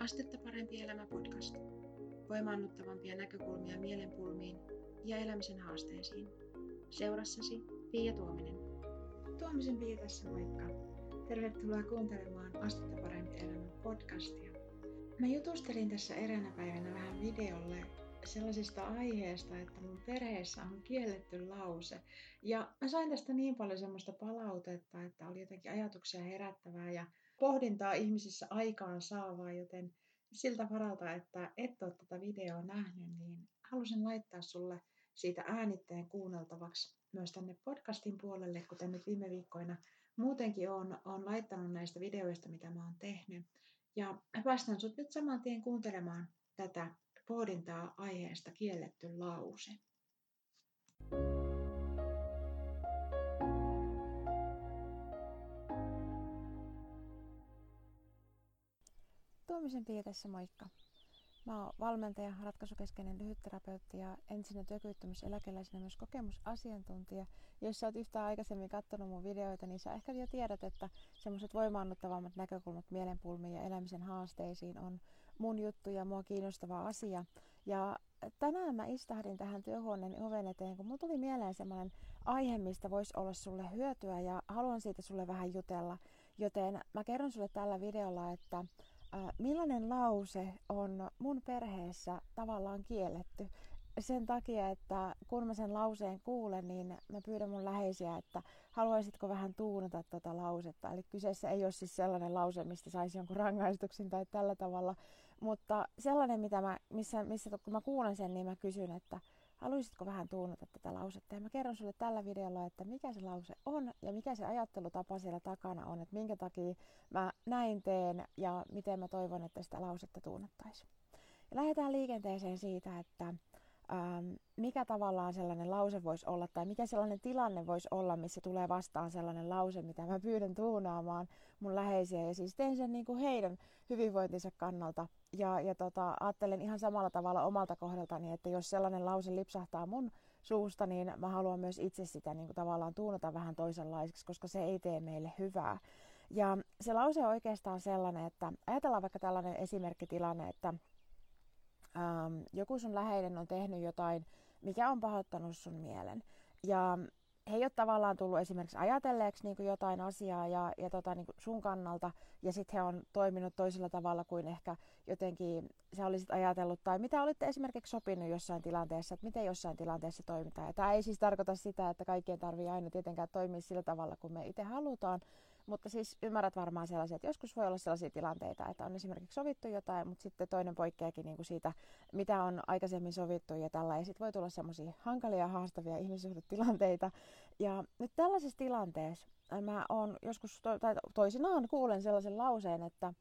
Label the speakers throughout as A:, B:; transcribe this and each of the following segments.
A: Astetta parempi elämä podcast. Voimaannuttavampia näkökulmia mielenpulmiin ja elämisen haasteisiin. Seurassasi Pia Tuominen. Tuomisen Pia tässä moikka. Tervetuloa kuuntelemaan Astetta parempi elämä podcastia. Mä jutustelin tässä eräänä päivänä vähän videolle sellaisesta aiheesta, että mun perheessä on kielletty lause. Ja mä sain tästä niin paljon semmoista palautetta, että oli jotenkin ajatuksia herättävää ja pohdintaa ihmisissä aikaan saavaa, joten siltä varalta, että et ole tätä videoa nähnyt, niin halusin laittaa sulle siitä äänitteen kuunneltavaksi myös tänne podcastin puolelle, kuten nyt viime viikkoina muutenkin on, on laittanut näistä videoista, mitä mä oon tehnyt. Ja päästän sut nyt saman tien kuuntelemaan tätä pohdintaa aiheesta kielletty lause.
B: Tuomisen Pia tässä moikka. Mä oon valmentaja, ratkaisukeskeinen lyhytterapeutti ja entisenä työkyvyttömyyseläkeläisenä myös kokemusasiantuntija. Jos sä oot yhtään aikaisemmin katsonut mun videoita, niin sä ehkä jo tiedät, että semmoiset voimaannuttavammat näkökulmat mielenpulmiin ja elämisen haasteisiin on mun juttu ja mua kiinnostava asia. Ja tänään mä istahdin tähän työhuoneen oven eteen, kun mulla tuli mieleen semmoinen aihe, mistä voisi olla sulle hyötyä ja haluan siitä sulle vähän jutella. Joten mä kerron sulle tällä videolla, että millainen lause on mun perheessä tavallaan kielletty. Sen takia, että kun mä sen lauseen kuulen, niin mä pyydän mun läheisiä, että haluaisitko vähän tuunata tuota lausetta. Eli kyseessä ei ole siis sellainen lause, mistä saisi jonkun rangaistuksen tai tällä tavalla, mutta sellainen, mitä mä, missä, missä kun mä kuulen sen, niin mä kysyn, että haluaisitko vähän tuunata tätä lausetta. Ja mä kerron sulle tällä videolla, että mikä se lause on ja mikä se ajattelutapa siellä takana on, että minkä takia mä näin teen ja miten mä toivon, että sitä lausetta tuunattaisiin. Ja lähdetään liikenteeseen siitä, että ähm, mikä tavallaan sellainen lause voisi olla tai mikä sellainen tilanne voisi olla, missä tulee vastaan sellainen lause, mitä mä pyydän tuunaamaan mun läheisiä. Ja siis teen sen niin kuin heidän hyvinvointinsa kannalta. Ja, ja tota, ajattelen ihan samalla tavalla omalta kohdaltani, että jos sellainen lause lipsahtaa mun suusta, niin mä haluan myös itse sitä niin kuin tavallaan tuunata vähän toisenlaiseksi, koska se ei tee meille hyvää. Ja se lause on oikeastaan sellainen, että ajatellaan vaikka tällainen esimerkkitilanne, että ähm, joku sun läheinen on tehnyt jotain, mikä on pahoittanut sun mielen. Ja he ei ole tavallaan tullut esimerkiksi ajatelleeksi niin jotain asiaa ja, ja tota, niin sun kannalta, ja sitten he on toiminut toisella tavalla kuin ehkä jotenkin sä olisit ajatellut, tai mitä olitte esimerkiksi sopinut jossain tilanteessa, että miten jossain tilanteessa toimitaan. Ja tämä ei siis tarkoita sitä, että kaikkien tarvii aina tietenkään toimia sillä tavalla, kuin me itse halutaan, mutta siis ymmärrät varmaan sellaisia, että joskus voi olla sellaisia tilanteita, että on esimerkiksi sovittu jotain, mutta sitten toinen poikkeakin niin kuin siitä, mitä on aikaisemmin sovittu ja tällä. Ja sitten voi tulla sellaisia hankalia, haastavia ihmissuhdetilanteita. Ja nyt tällaisessa tilanteessa mä oon joskus, to, tai toisinaan kuulen sellaisen lauseen, että,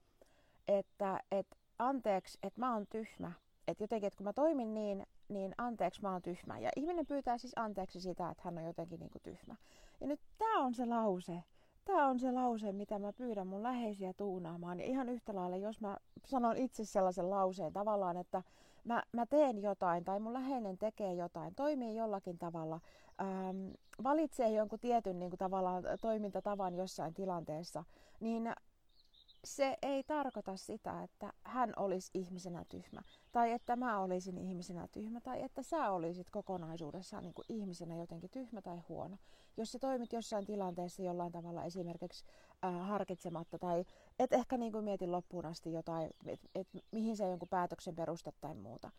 B: että, että anteeksi, että mä oon tyhmä. Että jotenkin, että kun mä toimin niin, niin anteeksi mä oon tyhmä. Ja ihminen pyytää siis anteeksi sitä, että hän on jotenkin niin kuin tyhmä. Ja nyt tämä on se lause, Tämä on se lause, mitä mä pyydän mun läheisiä tuunaamaan. Ja ihan yhtä lailla, jos mä sanon itse sellaisen lauseen tavallaan, että mä, mä teen jotain tai mun läheinen tekee jotain, toimii jollakin tavalla, ähm, valitsee jonkun tietyn niin kuin, tavallaan toimintatavan jossain tilanteessa, niin se ei tarkoita sitä, että hän olisi ihmisenä tyhmä, tai että mä olisin ihmisenä tyhmä, tai että sä olisit kokonaisuudessaan niin kuin ihmisenä jotenkin tyhmä tai huono. Jos sä toimit jossain tilanteessa jollain tavalla esimerkiksi äh, harkitsematta, tai et ehkä niin kuin mieti loppuun asti jotain, että et, mihin sä jonkun päätöksen perustat tai muuta,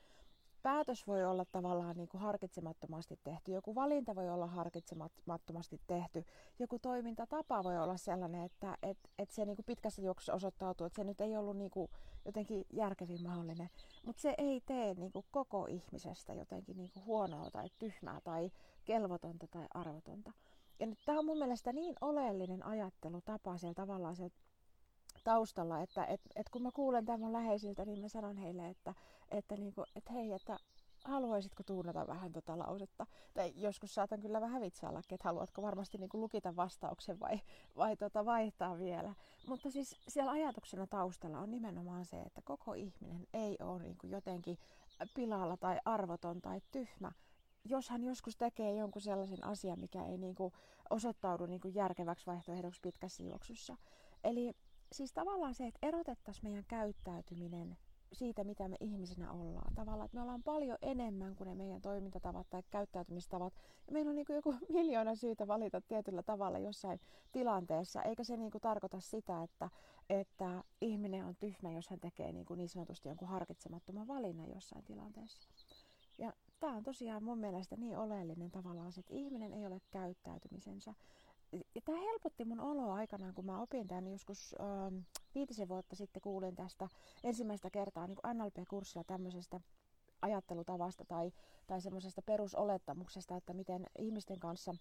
B: päätös voi olla tavallaan niin kuin harkitsemattomasti tehty, joku valinta voi olla harkitsemattomasti tehty, joku toimintatapa voi olla sellainen, että et, et se niin kuin pitkässä juoksussa osoittautuu, että se nyt ei ollut niin kuin jotenkin järkevin mahdollinen, mutta se ei tee niin kuin koko ihmisestä jotenkin niin kuin huonoa tai tyhmää tai kelvotonta tai arvotonta. Ja nyt tämä on mun mielestä niin oleellinen ajattelutapa siellä tavallaan siellä taustalla, että et, et kun mä kuulen tämän läheisiltä, niin mä sanon heille, että, että, niinku, että hei, että haluaisitko tuunata vähän tota lausetta? Tai joskus saatan kyllä vähän vitsaillakin, että haluatko varmasti niinku lukita vastauksen vai, vai tota vaihtaa vielä. Mutta siis siellä ajatuksena taustalla on nimenomaan se, että koko ihminen ei ole niinku jotenkin pilalla tai arvoton tai tyhmä, jos hän joskus tekee jonkun sellaisen asian, mikä ei niinku osoittaudu niinku järkeväksi vaihtoehdoksi pitkässä juoksussa. Eli siis tavallaan se, että erotettaisiin meidän käyttäytyminen siitä, mitä me ihmisinä ollaan. Tavallaan, että me ollaan paljon enemmän kuin ne meidän toimintatavat tai käyttäytymistavat. Ja meillä on niin joku miljoona syytä valita tietyllä tavalla jossain tilanteessa, eikä se niin kuin tarkoita sitä, että, että ihminen on tyhmä, jos hän tekee niin, kuin niin sanotusti jonkun harkitsemattoman valinnan jossain tilanteessa. Ja tämä on tosiaan mun mielestä niin oleellinen tavallaan se, että ihminen ei ole käyttäytymisensä. Tämä helpotti mun oloa aikanaan, kun mä opin tämän joskus ähm, viitisen vuotta sitten kuulin tästä ensimmäistä kertaa niin NLP-kurssilla tämmöisestä ajattelutavasta tai, tai semmoisesta perusolettamuksesta, että miten ihmisten kanssa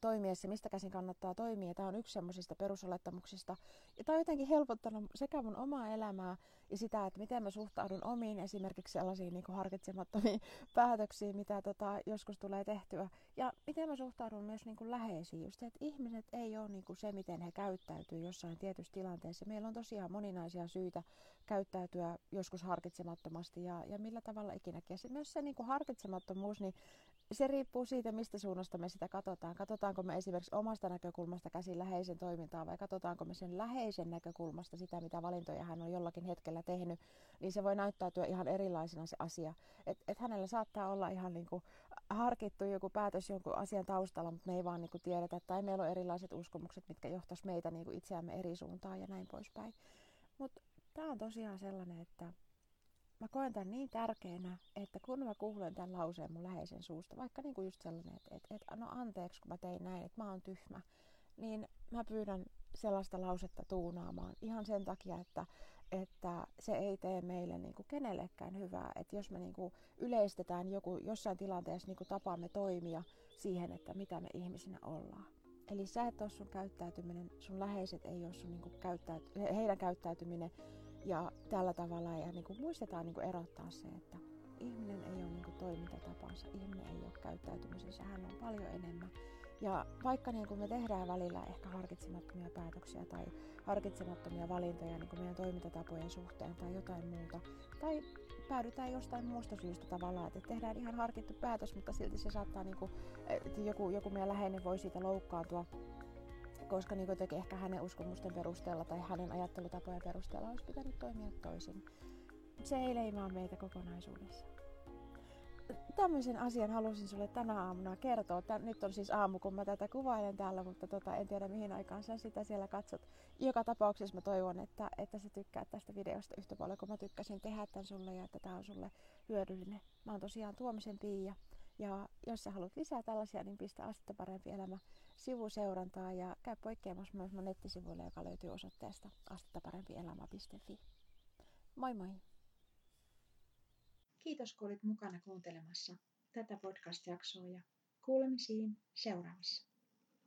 B: toimiessa, mistä käsin kannattaa toimia. Tämä on yksi semmoisista perusolettamuksista. Ja tämä on jotenkin helpottanut sekä mun omaa elämää ja sitä, että miten mä suhtaudun omiin esimerkiksi sellaisiin niin harkitsemattomiin päätöksiin, mitä tota, joskus tulee tehtyä. Ja miten mä suhtaudun myös niin kuin läheisiin. Just se, että ihmiset ei ole niin kuin se, miten he käyttäytyy jossain tietyssä tilanteessa. Meillä on tosiaan moninaisia syitä käyttäytyä joskus harkitsemattomasti ja, ja millä tavalla ikinäkin. Ja se, myös se niin kuin harkitsemattomuus, niin se riippuu siitä, mistä suunnasta me sitä katsotaan. Katsotaanko me esimerkiksi omasta näkökulmasta käsin läheisen toimintaa vai katsotaanko me sen läheisen näkökulmasta sitä, mitä valintoja hän on jollakin hetkellä tehnyt, niin se voi näyttäytyä ihan erilaisena se asia. Että et hänellä saattaa olla ihan niin kuin harkittu joku päätös jonkun asian taustalla, mutta me ei vaan niin kuin tiedetä, tai meillä on erilaiset uskomukset, mitkä johtaisi meitä niin kuin itseämme eri suuntaan ja näin poispäin. Mutta tämä on tosiaan sellainen, että mä koen tämän niin tärkeänä, että kun mä kuulen tämän lauseen mun läheisen suusta, vaikka niinku just sellainen, että, että, että no anteeksi kun mä tein näin, että mä oon tyhmä, niin mä pyydän sellaista lausetta tuunaamaan ihan sen takia, että, että se ei tee meille niin kuin kenellekään hyvää. Että jos me niin kuin yleistetään joku, jossain tilanteessa niin kuin tapaamme toimia siihen, että mitä me ihmisinä ollaan. Eli sä et ole sun käyttäytyminen, sun läheiset ei ole sun niin kuin käyttäyty, heidän käyttäytyminen ja tällä tavalla ja niin kuin muistetaan niin kuin erottaa se, että ihminen ei ole niin kuin toimintatapansa, ihminen ei ole käyttäytymisessä, hän on paljon enemmän. Ja vaikka niin kuin me tehdään välillä ehkä harkitsemattomia päätöksiä tai harkitsemattomia valintoja niin kuin meidän toimintatapojen suhteen tai jotain muuta, tai päädytään jostain muusta syystä tavallaan, että tehdään ihan harkittu päätös, mutta silti se saattaa, niin kuin, että joku, joku meidän läheinen voi siitä loukkaantua koska niin jotenkin ehkä hänen uskomusten perusteella tai hänen ajattelutapojen perusteella olisi pitänyt toimia toisin. Se ei leimaa meitä kokonaisuudessa. Tämmöisen asian halusin sulle tänä aamuna kertoa. Tän, nyt on siis aamu, kun mä tätä kuvailen täällä, mutta tota, en tiedä mihin aikaan sä sitä siellä katsot. Joka tapauksessa mä toivon, että, että sä tykkäät tästä videosta yhtä paljon kuin mä tykkäsin tehdä tämän sulle ja että tää on sulle hyödyllinen. Mä oon tosiaan Tuomisen Pia ja jos sä haluat lisää tällaisia, niin pistä Astetta parempi elämä sivuseurantaa ja käy poikkeamassa myös mun nettisivuille, joka löytyy osoitteesta astettaparempielämä.fi. Moi moi!
A: Kiitos kun olit mukana kuuntelemassa tätä podcast-jaksoa ja kuulemisiin seuraavassa.